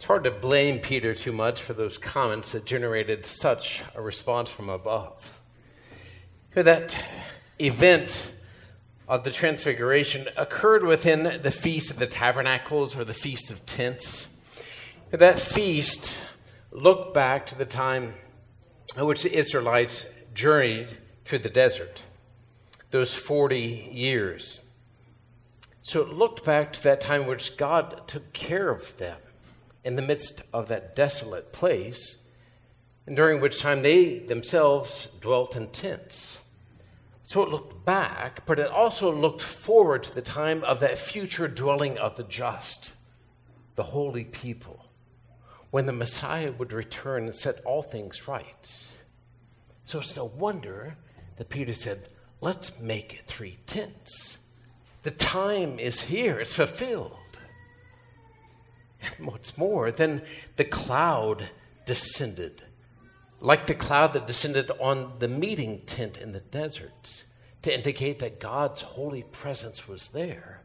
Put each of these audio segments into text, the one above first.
It's hard to blame Peter too much for those comments that generated such a response from above. That event of the Transfiguration occurred within the Feast of the Tabernacles or the Feast of Tents. That feast looked back to the time in which the Israelites journeyed through the desert, those 40 years. So it looked back to that time in which God took care of them in the midst of that desolate place, during which time they themselves dwelt in tents. So it looked back, but it also looked forward to the time of that future dwelling of the just, the holy people, when the Messiah would return and set all things right. So it's no wonder that Peter said, Let's make it three tents. The time is here, it's fulfilled. And what's more, then the cloud descended, like the cloud that descended on the meeting tent in the desert, to indicate that God's holy presence was there.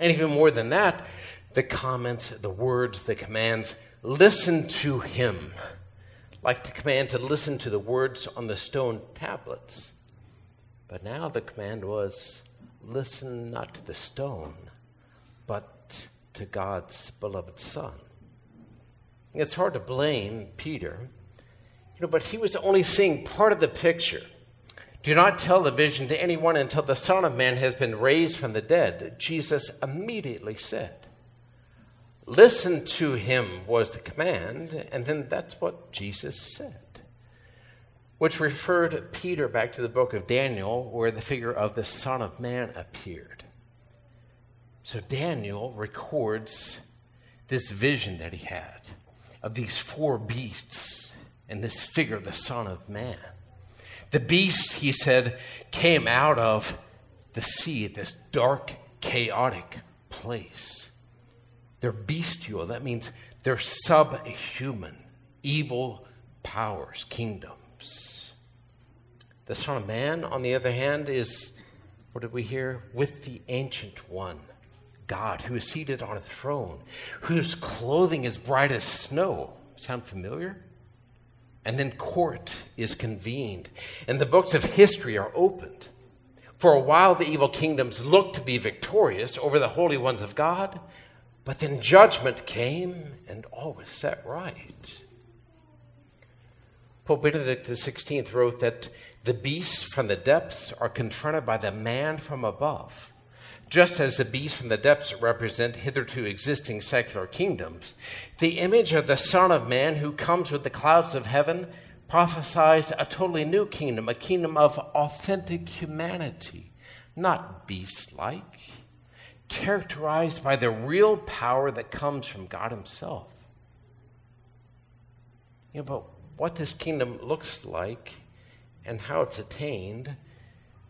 And even more than that, the comments, the words, the commands listen to him, like the command to listen to the words on the stone tablets. But now the command was listen not to the stone, but to God's beloved Son. It's hard to blame Peter, you know, but he was only seeing part of the picture. Do not tell the vision to anyone until the Son of Man has been raised from the dead, Jesus immediately said. Listen to him was the command, and then that's what Jesus said, which referred Peter back to the book of Daniel, where the figure of the Son of Man appeared. So Daniel records this vision that he had of these four beasts and this figure, the Son of Man. The beast, he said, came out of the sea, this dark, chaotic place. They're bestial. That means they're subhuman, evil powers, kingdoms. The Son of Man, on the other hand, is, what did we hear? With the Ancient One God who is seated on a throne, whose clothing is bright as snow. Sound familiar? And then court is convened, and the books of history are opened. For a while, the evil kingdoms looked to be victorious over the holy ones of God, but then judgment came and all was set right. Pope Benedict XVI wrote that the beasts from the depths are confronted by the man from above just as the beasts from the depths represent hitherto existing secular kingdoms, the image of the Son of Man who comes with the clouds of heaven prophesies a totally new kingdom, a kingdom of authentic humanity, not beast like, characterized by the real power that comes from God Himself. You know, but what this kingdom looks like and how it's attained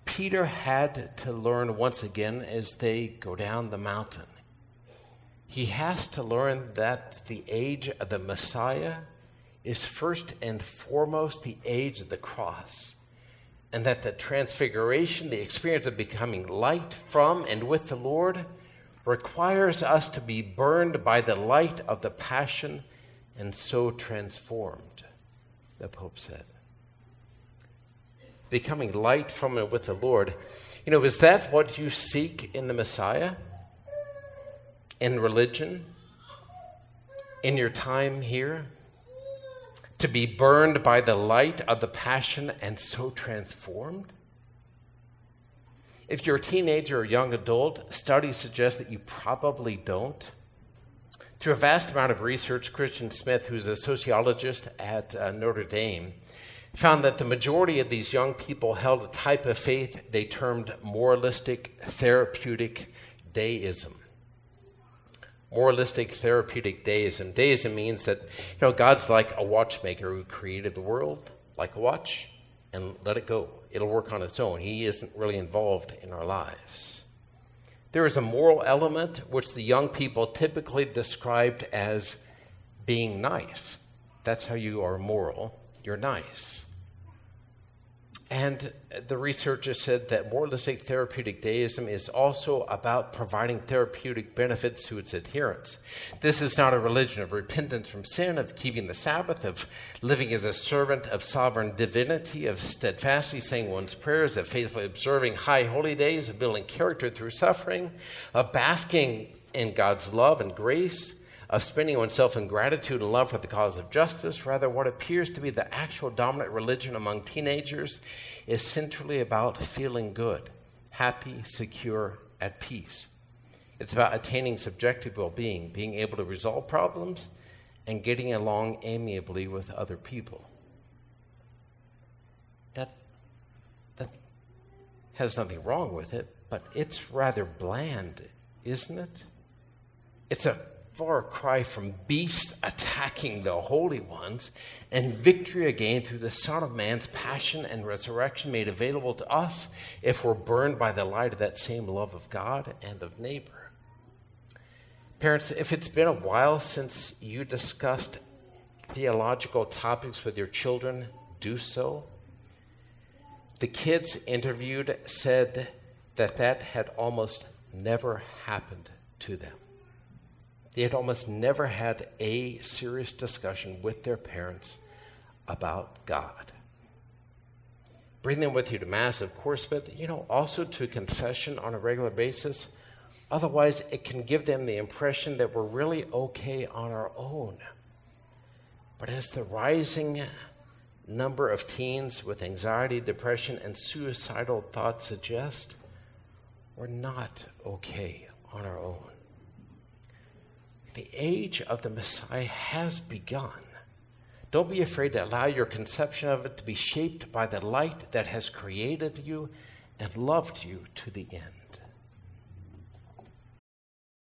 Peter had to learn once again as they go down the mountain. He has to learn that the age of the Messiah is first and foremost the age of the cross, and that the transfiguration, the experience of becoming light from and with the Lord, requires us to be burned by the light of the passion and so transformed, the Pope said becoming light from and with the Lord. You know, is that what you seek in the Messiah? In religion? In your time here? To be burned by the light of the passion and so transformed? If you're a teenager or young adult, studies suggest that you probably don't. Through a vast amount of research, Christian Smith, who's a sociologist at uh, Notre Dame, found that the majority of these young people held a type of faith they termed moralistic therapeutic deism. Moralistic therapeutic deism. Deism means that you know God's like a watchmaker who created the world like a watch and let it go. It'll work on its own. He isn't really involved in our lives. There is a moral element which the young people typically described as being nice. That's how you are moral. You're nice. And the researchers said that moralistic therapeutic deism is also about providing therapeutic benefits to its adherents. This is not a religion of repentance from sin, of keeping the Sabbath, of living as a servant of sovereign divinity, of steadfastly saying one's prayers, of faithfully observing high holy days, of building character through suffering, of basking in God's love and grace of spending oneself in gratitude and love for the cause of justice. Rather, what appears to be the actual dominant religion among teenagers is centrally about feeling good, happy, secure, at peace. It's about attaining subjective well being, being able to resolve problems, and getting along amiably with other people. That, that has nothing wrong with it, but it's rather bland, isn't it? It's a far cry from beasts attacking the holy ones and victory again through the Son of Man's passion and resurrection made available to us if we're burned by the light of that same love of God and of neighbor. Parents, if it's been a while since you discussed theological topics with your children, do so. The kids interviewed said that that had almost never happened to them. They had almost never had a serious discussion with their parents about God. Bring them with you to Mass, of course, but you know, also to confession on a regular basis. Otherwise, it can give them the impression that we're really okay on our own. But as the rising number of teens with anxiety, depression, and suicidal thoughts suggest, we're not okay on our own the age of the Messiah has begun. Don't be afraid to allow your conception of it to be shaped by the light that has created you and loved you to the end.